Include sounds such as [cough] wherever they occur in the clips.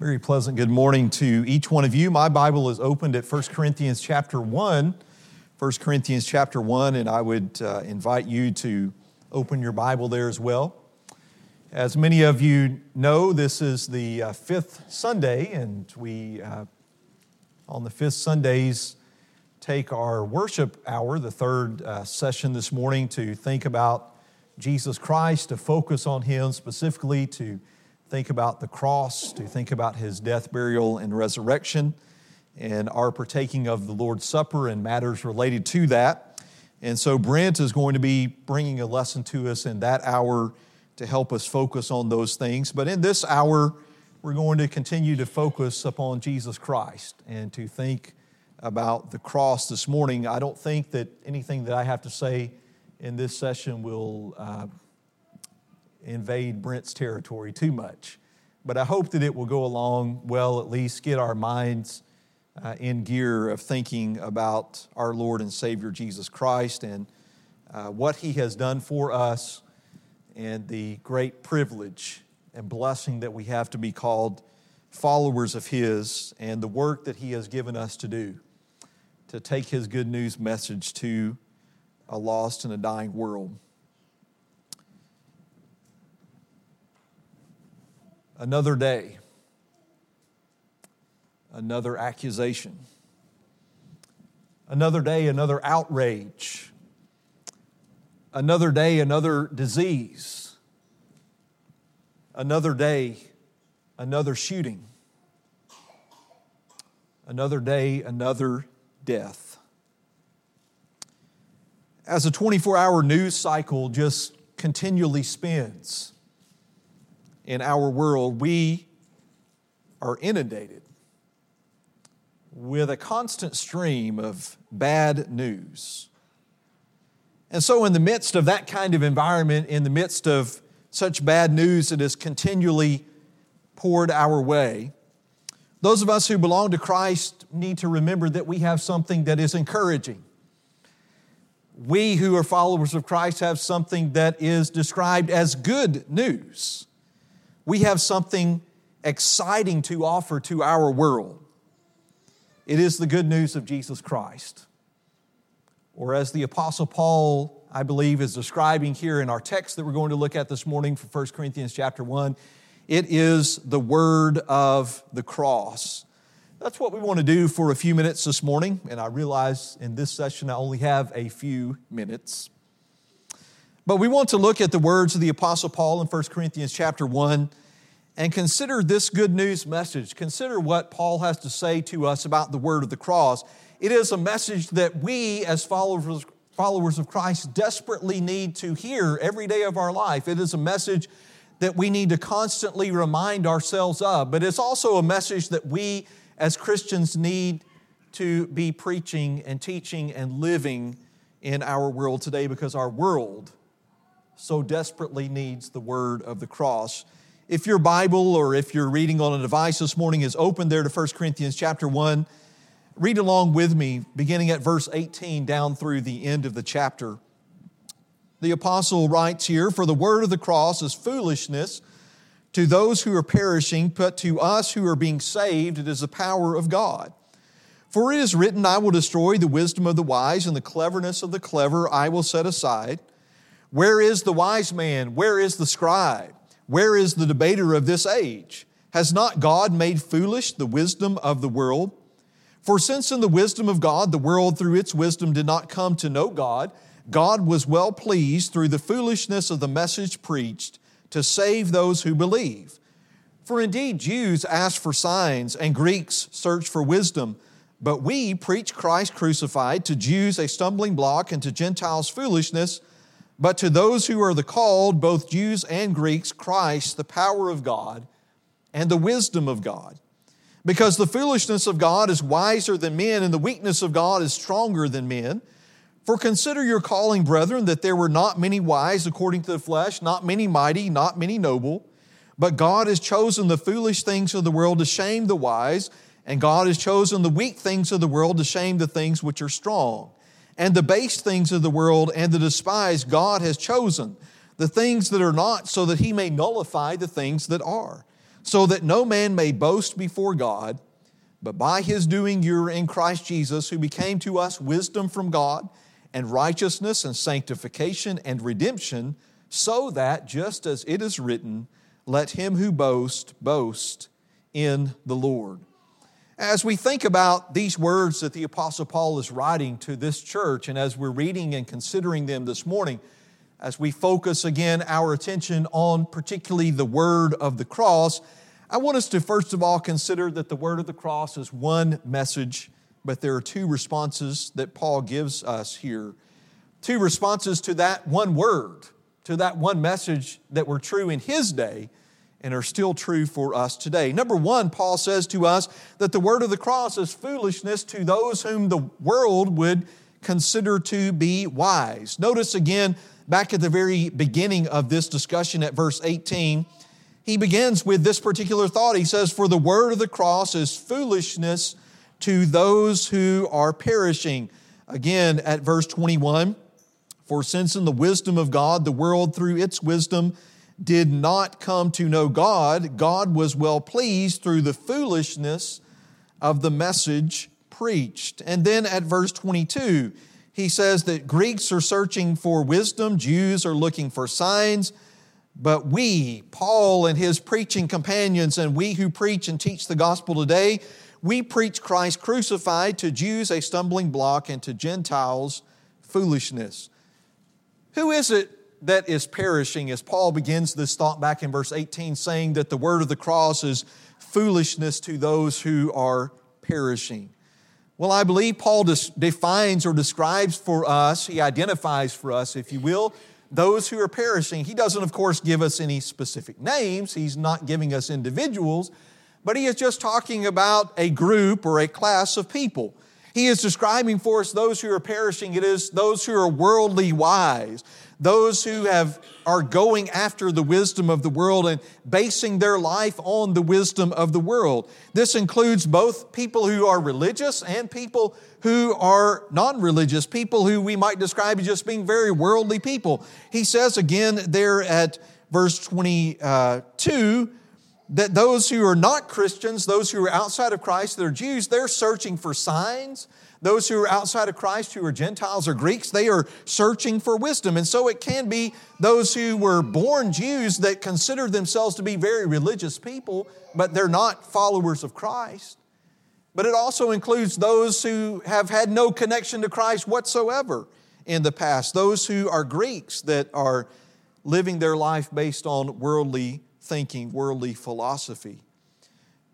Very pleasant good morning to each one of you. My Bible is opened at 1 Corinthians chapter 1. 1 Corinthians chapter 1, and I would uh, invite you to open your Bible there as well. As many of you know, this is the uh, fifth Sunday, and we, uh, on the fifth Sundays, take our worship hour, the third uh, session this morning, to think about Jesus Christ, to focus on Him specifically, to think about the cross, to think about his death, burial, and resurrection, and our partaking of the Lord's Supper and matters related to that. And so Brent is going to be bringing a lesson to us in that hour to help us focus on those things. But in this hour, we're going to continue to focus upon Jesus Christ and to think about the cross this morning. I don't think that anything that I have to say in this session will. Uh, invade Brent's territory too much. But I hope that it will go along well, at least get our minds uh, in gear of thinking about our Lord and Savior Jesus Christ and uh, what He has done for us and the great privilege and blessing that we have to be called followers of His and the work that He has given us to do to take His good news message to a lost and a dying world. Another day, another accusation. Another day, another outrage. Another day, another disease. Another day, another shooting. Another day, another death. As a 24 hour news cycle just continually spins, in our world, we are inundated with a constant stream of bad news. And so, in the midst of that kind of environment, in the midst of such bad news that is continually poured our way, those of us who belong to Christ need to remember that we have something that is encouraging. We who are followers of Christ have something that is described as good news we have something exciting to offer to our world. It is the good news of Jesus Christ. Or as the Apostle Paul, I believe, is describing here in our text that we're going to look at this morning for 1 Corinthians chapter 1, it is the word of the cross. That's what we want to do for a few minutes this morning, and I realize in this session I only have a few minutes. But we want to look at the words of the Apostle Paul in 1 Corinthians chapter 1 and consider this good news message. Consider what Paul has to say to us about the word of the cross. It is a message that we, as followers, followers of Christ, desperately need to hear every day of our life. It is a message that we need to constantly remind ourselves of, but it's also a message that we, as Christians, need to be preaching and teaching and living in our world today because our world so desperately needs the word of the cross. If your Bible or if you're reading on a device this morning is open there to 1 Corinthians chapter 1, read along with me, beginning at verse 18 down through the end of the chapter. The apostle writes here For the word of the cross is foolishness to those who are perishing, but to us who are being saved, it is the power of God. For it is written, I will destroy the wisdom of the wise, and the cleverness of the clever I will set aside. Where is the wise man? Where is the scribe? Where is the debater of this age? Has not God made foolish the wisdom of the world? For since in the wisdom of God, the world through its wisdom did not come to know God, God was well pleased through the foolishness of the message preached to save those who believe. For indeed, Jews ask for signs and Greeks search for wisdom, but we preach Christ crucified, to Jews a stumbling block and to Gentiles foolishness but to those who are the called, both Jews and Greeks, Christ, the power of God and the wisdom of God. Because the foolishness of God is wiser than men, and the weakness of God is stronger than men. For consider your calling, brethren, that there were not many wise according to the flesh, not many mighty, not many noble. But God has chosen the foolish things of the world to shame the wise, and God has chosen the weak things of the world to shame the things which are strong and the base things of the world and the despised God has chosen, the things that are not, so that he may nullify the things that are, so that no man may boast before God, but by his doing you're in Christ Jesus, who became to us wisdom from God, and righteousness and sanctification and redemption, so that, just as it is written, let him who boasts boast in the Lord. As we think about these words that the Apostle Paul is writing to this church, and as we're reading and considering them this morning, as we focus again our attention on particularly the word of the cross, I want us to first of all consider that the word of the cross is one message, but there are two responses that Paul gives us here. Two responses to that one word, to that one message that were true in his day and are still true for us today. Number one, Paul says to us that the word of the cross is foolishness to those whom the world would consider to be wise. Notice again, back at the very beginning of this discussion at verse 18, he begins with this particular thought. He says, For the word of the cross is foolishness to those who are perishing. Again, at verse 21, for since in the wisdom of God, the world through its wisdom did not come to know God, God was well pleased through the foolishness of the message preached. And then at verse 22, he says that Greeks are searching for wisdom, Jews are looking for signs, but we, Paul and his preaching companions, and we who preach and teach the gospel today, we preach Christ crucified to Jews a stumbling block and to Gentiles foolishness. Who is it that is perishing as Paul begins this thought back in verse 18, saying that the word of the cross is foolishness to those who are perishing. Well, I believe Paul defines or describes for us, he identifies for us, if you will, those who are perishing. He doesn't, of course, give us any specific names, he's not giving us individuals, but he is just talking about a group or a class of people. He is describing for us those who are perishing. It is those who are worldly wise, those who have, are going after the wisdom of the world and basing their life on the wisdom of the world. This includes both people who are religious and people who are non religious, people who we might describe as just being very worldly people. He says again there at verse 22 that those who are not Christians, those who are outside of Christ, they're Jews, they're searching for signs those who are outside of Christ, who are Gentiles or Greeks, they are searching for wisdom. And so it can be those who were born Jews that consider themselves to be very religious people, but they're not followers of Christ. But it also includes those who have had no connection to Christ whatsoever in the past, those who are Greeks that are living their life based on worldly thinking, worldly philosophy.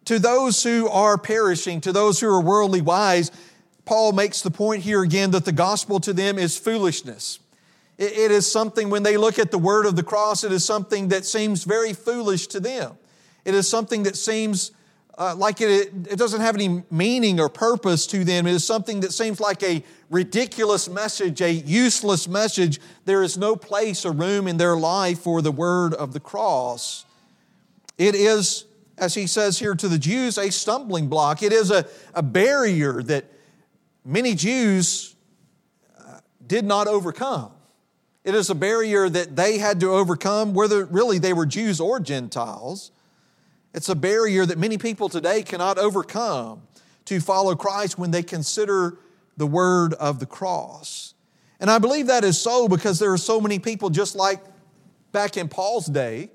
To those who are perishing, to those who are worldly wise, Paul makes the point here again that the gospel to them is foolishness. It is something, when they look at the word of the cross, it is something that seems very foolish to them. It is something that seems uh, like it, it doesn't have any meaning or purpose to them. It is something that seems like a ridiculous message, a useless message. There is no place or room in their life for the word of the cross. It is, as he says here to the Jews, a stumbling block. It is a, a barrier that many Jews uh, did not overcome. It is a barrier that they had to overcome, whether really they were Jews or Gentiles. It's a barrier that many people today cannot overcome to follow Christ when they consider the word of the cross. And I believe that is so because there are so many people, just like back in Paul's day,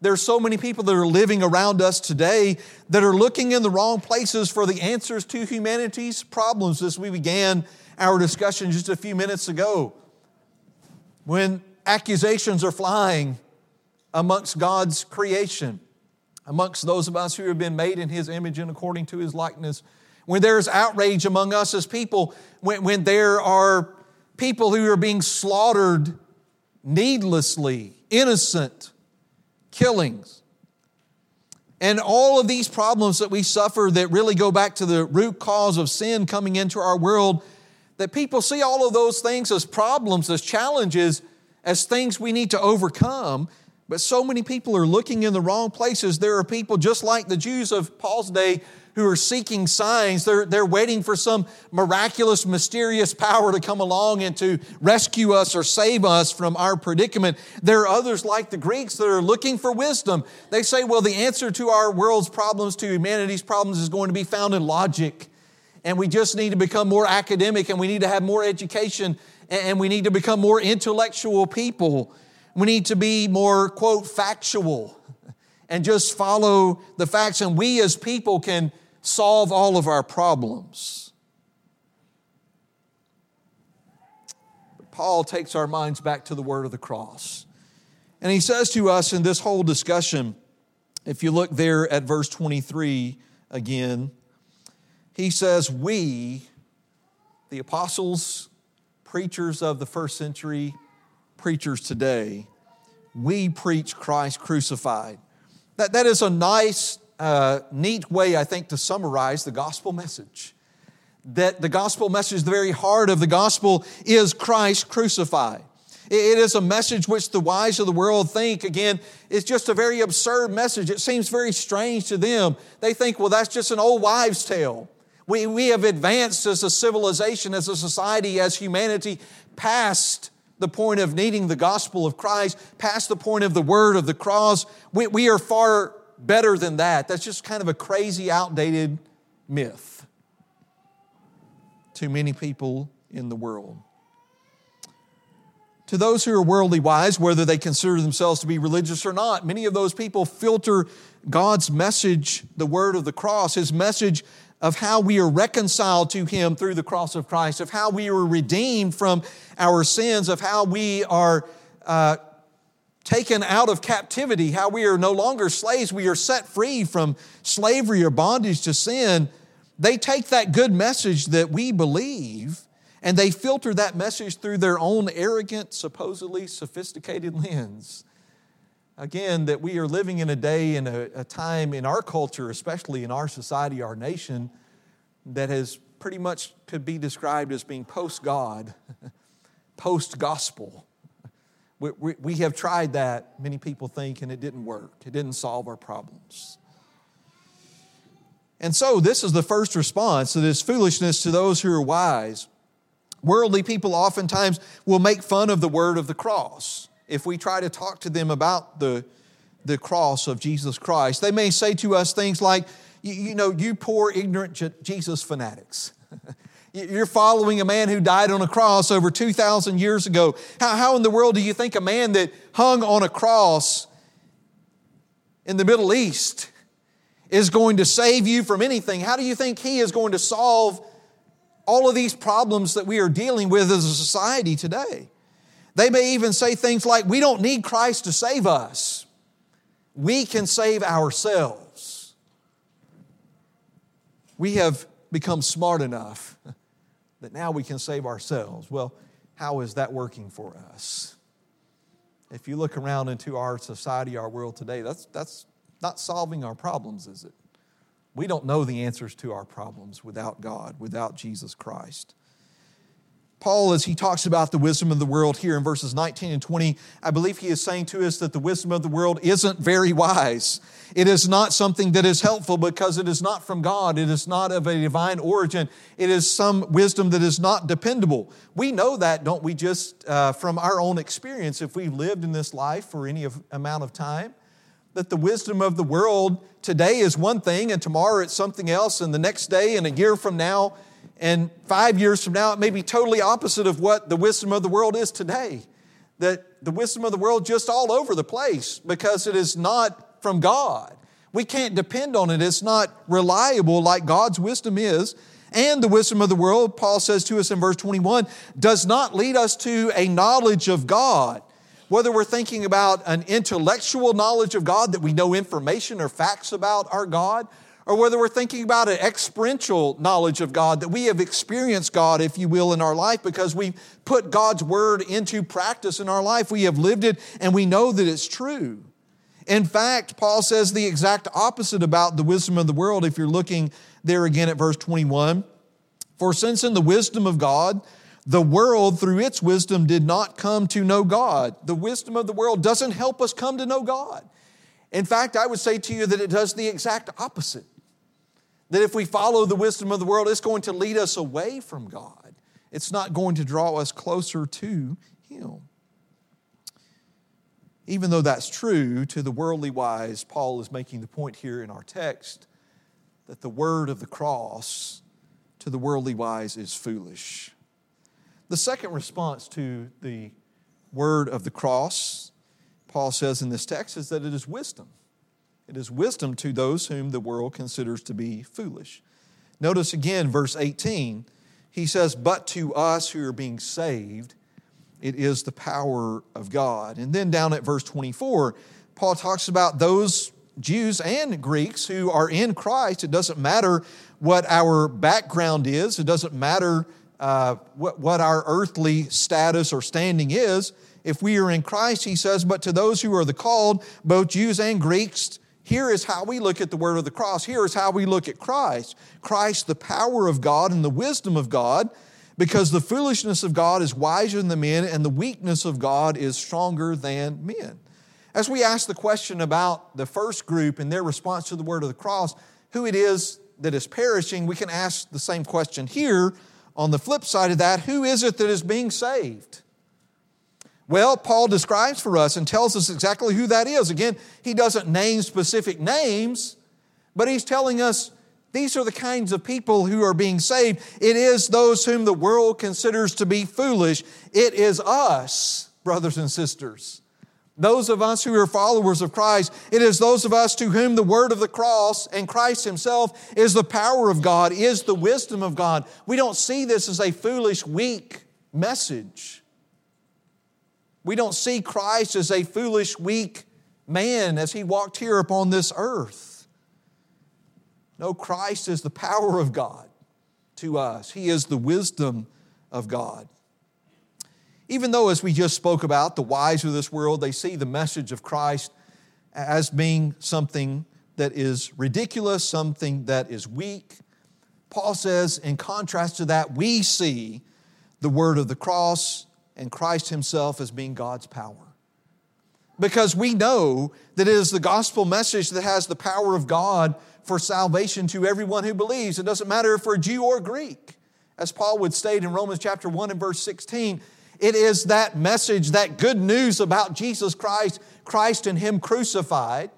there are so many people that are living around us today that are looking in the wrong places for the answers to humanity's problems as we began our discussion just a few minutes ago. When accusations are flying amongst God's creation, amongst those of us who have been made in His image and according to His likeness, when there's outrage among us as people, when, when there are people who are being slaughtered needlessly, innocent, killings. And all of these problems that we suffer that really go back to the root cause of sin coming into our world, that people see all of those things as problems, as challenges, as things we need to overcome. But so many people are looking in the wrong places. There are people just like the Jews of Paul's day who are seeking signs. They're, they're waiting for some miraculous, mysterious power to come along and to rescue us or save us from our predicament. There are others like the Greeks that are looking for wisdom. They say, well, the answer to our world's problems, to humanity's problems, is going to be found in logic. And we just need to become more academic and we need to have more education and we need to become more intellectual people. We need to be more, quote, factual and just follow the facts, and we as people can solve all of our problems. Paul takes our minds back to the word of the cross. And he says to us in this whole discussion, if you look there at verse 23 again, he says, We, the apostles, preachers of the first century, preachers today, we preach Christ crucified. That, that is a nice, uh, neat way, I think, to summarize the gospel message. That the gospel message, the very heart of the gospel, is Christ crucified. It is a message which the wise of the world think, again, is just a very absurd message. It seems very strange to them. They think, well, that's just an old wives' tale. We, we have advanced as a civilization, as a society, as humanity, past the point of needing the gospel of Christ, past the point of the word of the cross. We, we are far better than that. That's just kind of a crazy, outdated myth to many people in the world. To those who are worldly wise, whether they consider themselves to be religious or not, many of those people filter God's message, the word of the cross, his message of how we are reconciled to Him through the cross of Christ, of how we were redeemed from our sins, of how we are uh, taken out of captivity, how we are no longer slaves, we are set free from slavery or bondage to sin. They take that good message that we believe and they filter that message through their own arrogant, supposedly sophisticated [laughs] lens. Again, that we are living in a day and a, time in our culture, especially in our society, our nation, that has pretty much could be described as being post God, [laughs] post gospel. We, we, we, have tried that, many people think, and it didn't work. It didn't solve our problems. And so, this is the first response to this foolishness to those who are wise. Worldly people oftentimes will make fun of the word of the cross if we try to talk to them about the, the cross of Jesus Christ. They may say to us things like, you, you know, you poor, ignorant Jesus fanatics. [laughs] You're following a man who died on a cross over 2,000 years ago. How, how in the world do you think a man that hung on a cross in the Middle East is going to save you from anything? How do you think he is going to solve all of these problems that we are dealing with as a society today? They may even say things like, We don't need Christ to save us, we can save ourselves. We have become smart enough [laughs] that now we can save ourselves. Well, how is that working for us? If you look around into our society, our world today, that's, that's not solving our problems, is it? We don't know the answers to our problems without God, without Jesus Christ. Paul, as he talks about the wisdom of the world here in verses 19 and 20, I believe he is saying to us that the wisdom of the world isn't very wise. It is not something that is helpful because it is not from God. It is not of a divine origin. It is some wisdom that is not dependable. We know that, don't we, just uh, from our own experience, if we've lived in this life for any of, amount of time, that the wisdom of the world today is one thing and tomorrow it's something else, and the next day and a year from now, and five years from now, it may be totally opposite of what the wisdom of the world is today. That the wisdom of the world just all over the place because it is not from God. We can't depend on it. It's not reliable like God's wisdom is. And the wisdom of the world, Paul says to us in verse 21, does not lead us to a knowledge of God. Whether we're thinking about an intellectual knowledge of God, that we know information or facts about our God, or whether we're thinking about an experiential knowledge of God, that we have experienced God, if you will, in our life because we put God's word into practice in our life. We have lived it and we know that it's true. In fact, Paul says the exact opposite about the wisdom of the world if you're looking there again at verse 21. For since in the wisdom of God, the world through its wisdom did not come to know God, the wisdom of the world doesn't help us come to know God. In fact, I would say to you that it does the exact opposite That if we follow the wisdom of the world, it's going to lead us away from God. It's not going to draw us closer to Him. Even though that's true to the worldly wise, Paul is making the point here in our text that the word of the cross to the worldly wise is foolish. The second response to the word of the cross, Paul says in this text, is that it is wisdom. It is wisdom to those whom the world considers to be foolish. Notice again, verse 18, he says, But to us who are being saved, it is the power of God. And then down at verse 24, Paul talks about those Jews and Greeks who are in Christ. It doesn't matter what our background is, it doesn't matter uh, what, what our earthly status or standing is. If we are in Christ, he says, but to those who are the called, both Jews and Greeks, here is how we look at the word of the cross. Here is how we look at Christ. Christ, the power of God and the wisdom of God, because the foolishness of God is wiser than the men, and the weakness of God is stronger than men. As we ask the question about the first group and their response to the word of the cross, who it is that is perishing, we can ask the same question here on the flip side of that, who is it that is being saved? Well, Paul describes for us and tells us exactly who that is. Again, he doesn't name specific names, but he's telling us these are the kinds of people who are being saved. It is those whom the world considers to be foolish. It is us, brothers and sisters. Those of us who are followers of Christ, it is those of us to whom the word of the cross and Christ Himself is the power of God, is the wisdom of God. We don't see this as a foolish, weak message. We don't see Christ as a foolish, weak man as He walked here upon this earth. No, Christ is the power of God to us, He is the wisdom of God. Even though, as we just spoke about, the wise of this world, they see the message of Christ as being something that is ridiculous, something that is weak, Paul says, in contrast to that, we see the word of the cross and Christ himself as being God's power. Because we know that it is the gospel message that has the power of God for salvation to everyone who believes. It doesn't matter if we're Jew or Greek. As Paul would state in Romans chapter 1 and verse 16, it is that message, that good news about Jesus Christ, Christ and Him crucified,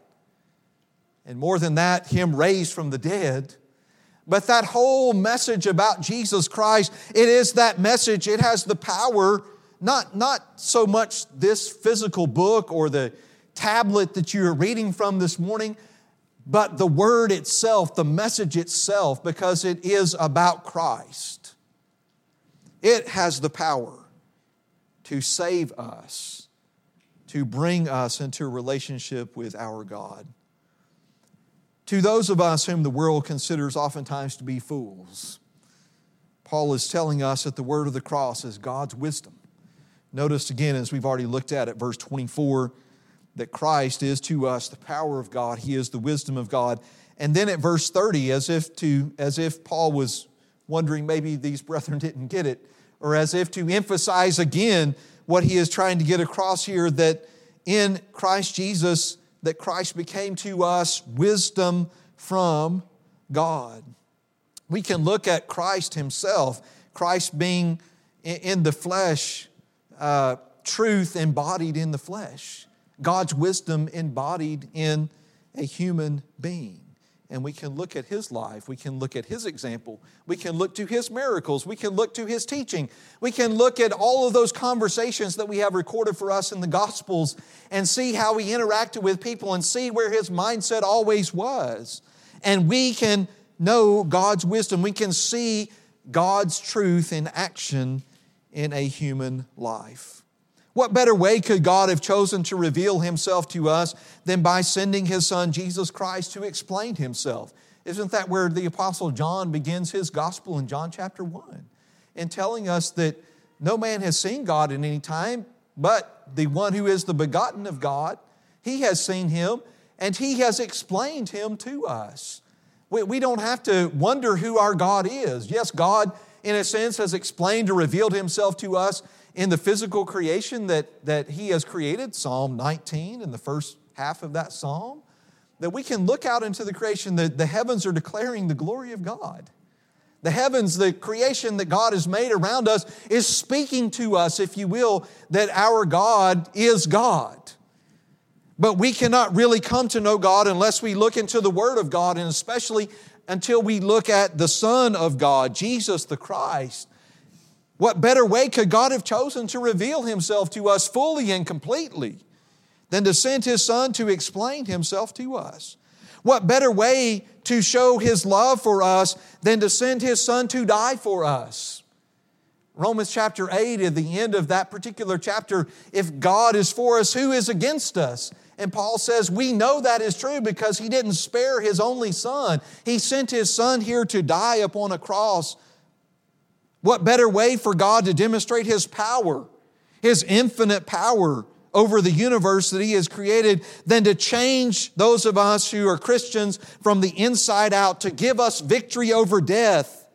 and more than that, Him raised from the dead. But that whole message about Jesus Christ, it is that message. It has the power, not, not so much this physical book or the tablet that you're reading from this morning, but the word itself, the message itself, because it is about Christ. It has the power to save us, to bring us into a relationship with our God. To those of us whom the world considers oftentimes to be fools, Paul is telling us that the word of the cross is God's wisdom. Notice again, as we've already looked at it, verse 24, that Christ is to us the power of God, He is the wisdom of God. And then at verse 30, as if to as if Paul was wondering maybe these brethren [laughs] didn't get it, or as if to emphasize again what he is trying to get across here that in Christ Jesus, that Christ became to us wisdom from God. We can look at Christ himself, Christ being in the flesh, uh, truth embodied in the flesh, God's wisdom embodied in a human being and we can look at his life. We can look at his example. We can look to his miracles. We can look to his teaching. We can look at all of those conversations that we have recorded for us in the Gospels and see how he interacted with people and see where his mindset always was. And we can know God's wisdom. We can see God's truth in action in a human life. What better way could God have chosen to reveal himself to us than by sending his son Jesus Christ to explain himself? Isn't that where the Apostle John begins his gospel in John chapter 1? In telling us that no man has seen God at any time, but the one who is the begotten of God, he has seen him and he has explained him to us. We, we don't have to wonder who our God is. Yes, God, in a sense, has explained or revealed himself to us in the physical creation that, that He has created, Psalm 19 in the first half of that psalm. that we can look out into the creation, that the heavens are declaring the glory of God. The heavens, the creation that God has made around us, is speaking to us, if you will, that our God is God. But we cannot really come to know God unless we look into the Word of God, and especially until we look at the Son of God, Jesus the Christ. What better way could God have chosen to reveal Himself to us fully and completely than to send His Son to explain Himself to us? What better way to show His love for us than to send His Son to die for us? Romans chapter 8, at the end of that particular chapter, if God is for us, who is against us? And Paul says, We know that is true because He didn't spare His only Son. He sent His Son here to die upon a cross. What better way for God to demonstrate His power, His infinite power over the universe that He has created than to change those of us who are Christians from the inside out, to give us victory over death,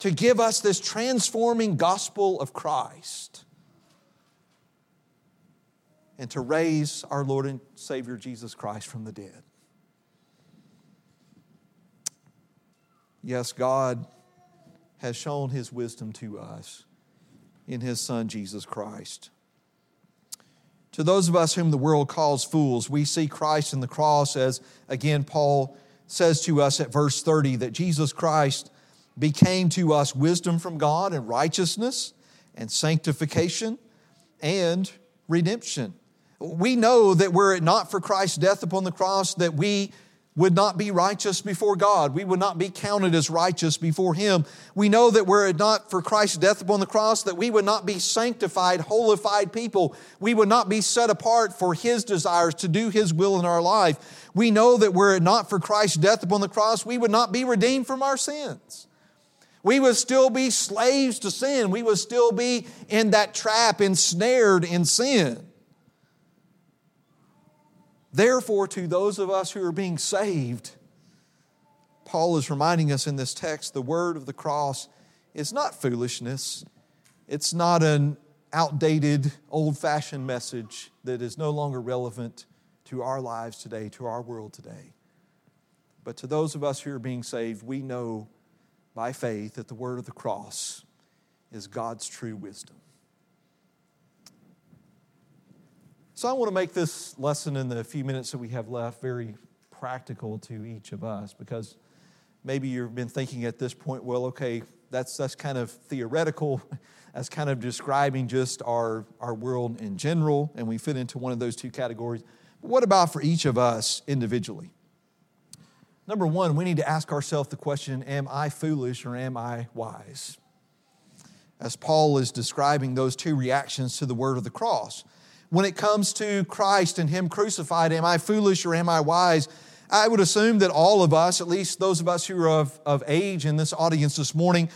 to give us this transforming gospel of Christ, and to raise our Lord and Savior Jesus Christ from the dead. Yes, God has shown His wisdom to us in His Son, Jesus Christ. To those of us whom the world calls fools, we see Christ in the cross as, again, Paul says to us at verse 30 that Jesus Christ became to us wisdom from God and righteousness and sanctification and redemption. We know that were it not for Christ's death upon the cross, that we would not be righteous before God. We would not be counted as righteous before Him. We know that were it not for Christ's death upon the cross, that we would not be sanctified, holified people. We would not be set apart for His desires to do His will in our life. We know that were it not for Christ's death upon the cross, we would not be redeemed from our sins. We would still be slaves to sin. We would still be in that trap, ensnared in sin. Therefore, to those of us who are being saved, Paul is reminding us in this text the word of the cross is not foolishness. It's not an outdated, old fashioned message that is no longer relevant to our lives today, to our world today. But to those of us who are being saved, we know by faith that the word of the cross is God's true wisdom. So I want to make this lesson in the few minutes that we have left very practical to each of us because maybe you've been thinking at this point, well, okay, that's, that's kind of theoretical. [laughs] That's kind of describing just our, our world in general, and we fit into one of those two categories. But what about for each of us individually? Number one, we need to ask ourselves the question Am I foolish or am I wise? As Paul is describing those two reactions to the word of the cross when it comes to Christ and Him crucified, am I foolish or am I wise? I would assume that all of us, at least those of us who are of, of age in this audience this morning,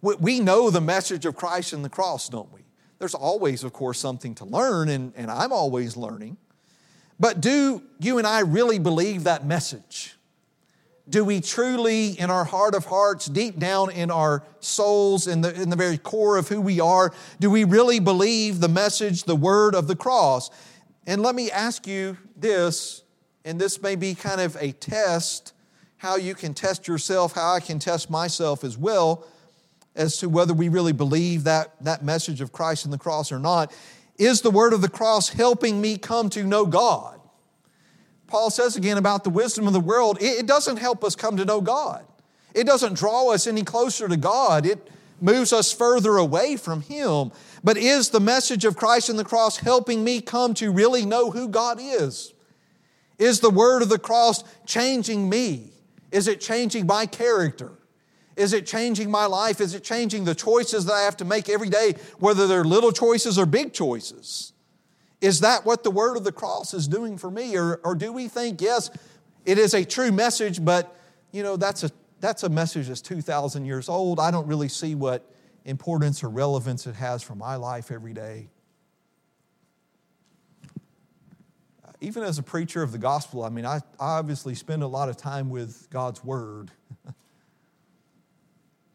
we know the message of Christ and the cross, don't we? There's always, of course, something to learn, and, and I'm always learning. But do you and I really believe that message? Do we truly, in our heart of hearts, deep down in our souls, in the, in the very core of who we are, do we really believe the message, the word of the cross? And let me ask you this, and this may be kind of a test, how you can test yourself, how I can test myself as well, as to whether we really believe that, that message of Christ and the cross or not. Is the word of the cross helping me come to know God? Paul says again about the wisdom of the world, it doesn't help us come to know God. It doesn't draw us any closer to God. It moves us further away from Him. But is the message of Christ and the cross helping me come to really know who God is? Is the word of the cross changing me? Is it changing my character? Is it changing my life? Is it changing the choices that I have to make every day, whether they're little choices or big choices? Is that what the word of the cross is doing for me? Or, or do we think, yes, it is a true message, but you know, that's a, that's a message that's 2,000 years old. I don't really see what importance or relevance it has for my life every day. Even as a preacher of the gospel, I mean, I, I obviously spend a lot of time with God's word.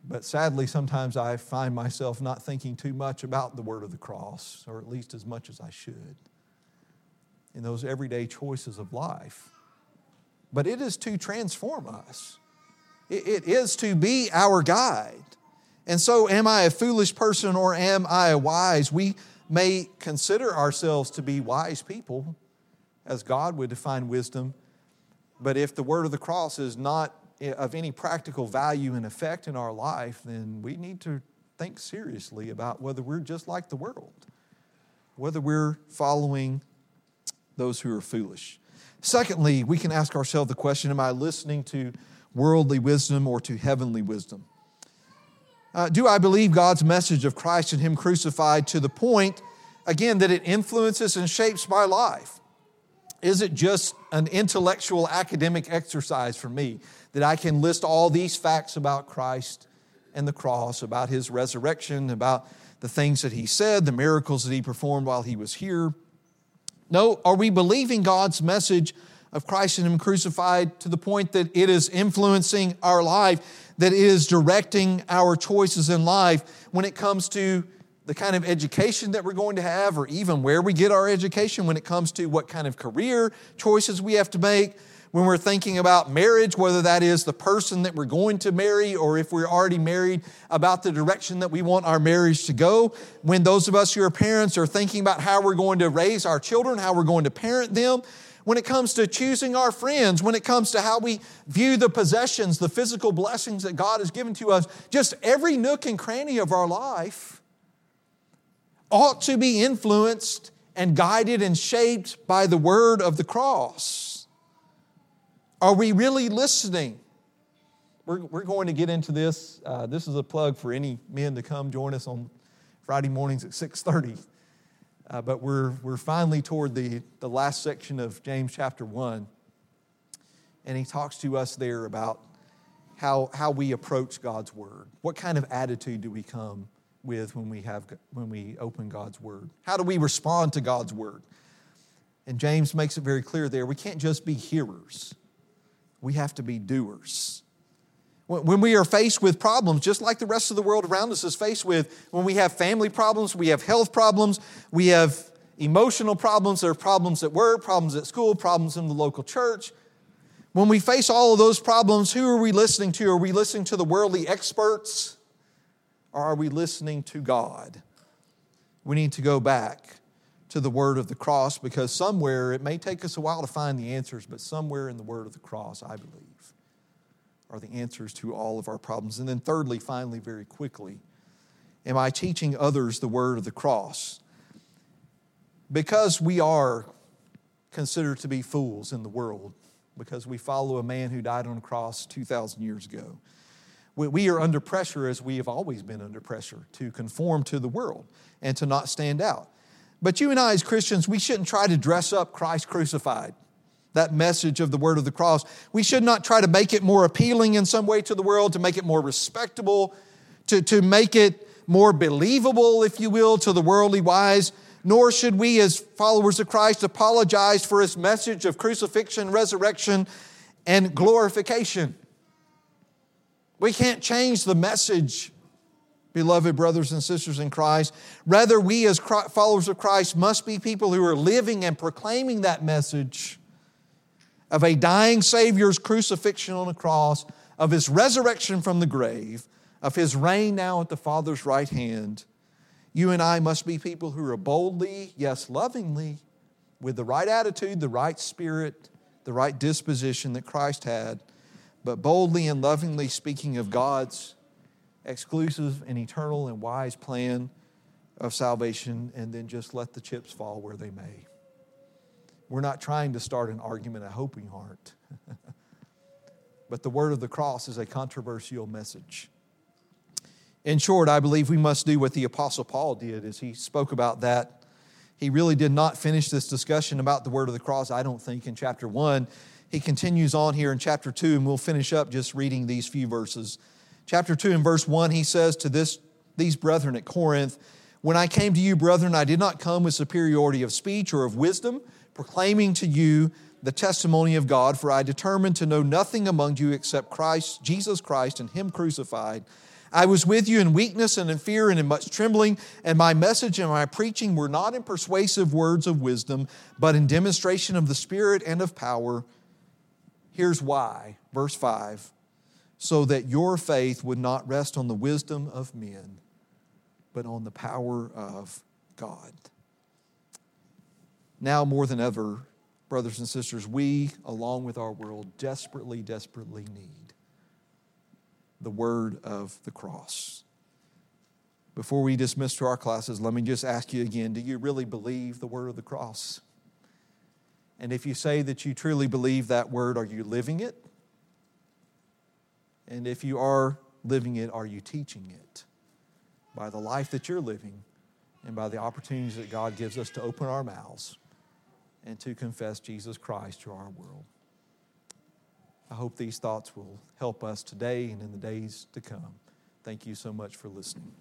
But sadly, sometimes I find myself not thinking too much about the word of the cross, or at least as much as I should, in those everyday choices of life. but it is to transform us. It is to be our guide. And so, am I a foolish person or am I wise? We may consider ourselves to be wise people, as God would define wisdom. But if the word of the cross is not of any practical value and effect in our life, then we need to think seriously about whether we're just like the world, whether we're following those who are foolish. Secondly, we can ask ourselves the question Am I listening to worldly wisdom or to heavenly wisdom? Uh, do I believe God's message of Christ and Him crucified to the point, again, that it influences and shapes my life? Is it just an intellectual academic exercise for me that I can list all these facts about Christ and the cross, about His resurrection, about the things that He said, the miracles that He performed while He was here? No, are we believing God's message of Christ and Him crucified to the point that it is influencing our life, that it is directing our choices in life when it comes to the kind of education that we're going to have, or even where we get our education, when it comes to what kind of career choices we have to make, when we're thinking about marriage, whether that is the person that we're going to marry or if we're already married, about the direction that we want our marriage to go. When those of us who are parents are thinking about how we're going to raise our children, how we're going to parent them. When it comes to choosing our friends, when it comes to how we view the possessions, the physical blessings that God has given to us, just every nook and cranny of our life ought to be influenced and guided and shaped by the word of the cross. Are we really listening? We're, we're going to get into this. Uh, this is a plug for any men to come join us on Friday mornings at 6.30. Uh, but we're, we're finally toward the, the last section of James chapter 1. And he talks to us there about how, how we approach God's word. What kind of attitude do we come with when we, have, when we open God's word? How do we respond to God's word? And James makes it very clear there we can't just be hearers we have to be doers. When we are faced with problems, just like the rest of the world around us is faced with, when we have family problems, we have health problems, we have emotional problems, there are problems at work, problems at school, problems in the local church. When we face all of those problems, who are we listening to? Are we listening to the worldly experts or are we listening to God? We need to go back to the word of the cross because somewhere, it may take us a while to find the answers, but somewhere in the word of the cross, I believe, are the answers to all of our problems. And then, thirdly, finally, very quickly, am I teaching others the word of the cross? Because we are considered to be fools in the world, because we follow a man who died on a cross 2,000 years ago. We are under pressure, as we have always been under pressure, to conform to the world and to not stand out. But you and I, as Christians, we shouldn't try to dress up Christ crucified, that message of the word of the cross. We should not try to make it more appealing in some way to the world, to make it more respectable, to, to make it more believable, if you will, to the worldly wise. Nor should we, as followers of Christ, apologize for his message of crucifixion, resurrection, and glorification. We can't change the message beloved brothers and sisters in Christ. Rather, we as followers of Christ must be people who are living and proclaiming that message of a dying Savior's crucifixion on a cross, of his resurrection from the grave, of his reign now at the Father's right hand. You and I must be people who are boldly, yes, lovingly, with the right attitude, the right spirit, the right disposition that Christ had, but boldly and lovingly speaking of God's exclusive and eternal and wise plan of salvation and then just let the chips fall where they may. We're not trying to start an argument, I hope we aren't. [laughs] but the word of the cross is a controversial message. In short, I believe we must do what the Apostle Paul did as he spoke about that. He really did not finish this discussion about the word of the cross, I don't think, in chapter 1. He continues on here in chapter 2, and we'll finish up just reading these few verses chapter 2 and verse 1, he says to this, these brethren at Corinth, When I came to you, brethren, I did not come with superiority of speech or of wisdom, proclaiming to you the testimony of God, for I determined to know nothing among you except Christ, Jesus Christ, and Him crucified. I was with you in weakness and in fear and in much trembling, and my message and my preaching were not in persuasive words of wisdom, but in demonstration of the Spirit and of power Here's why. Verse 5 so that your faith would not rest on the wisdom of men, but on the power of God. Now, more than ever, brothers and sisters, we, along with our world, desperately, desperately need the word of the cross. Before we dismiss to our classes, let me just ask you again do you really believe the word of the cross? And if you say that you truly believe that word, are you living it? And if you are living it, are you teaching it? By the life that you're living and by the opportunities that God gives us to open our mouths and to confess Jesus Christ to our world. I hope these thoughts will help us today and in the days to come. Thank you so much for listening.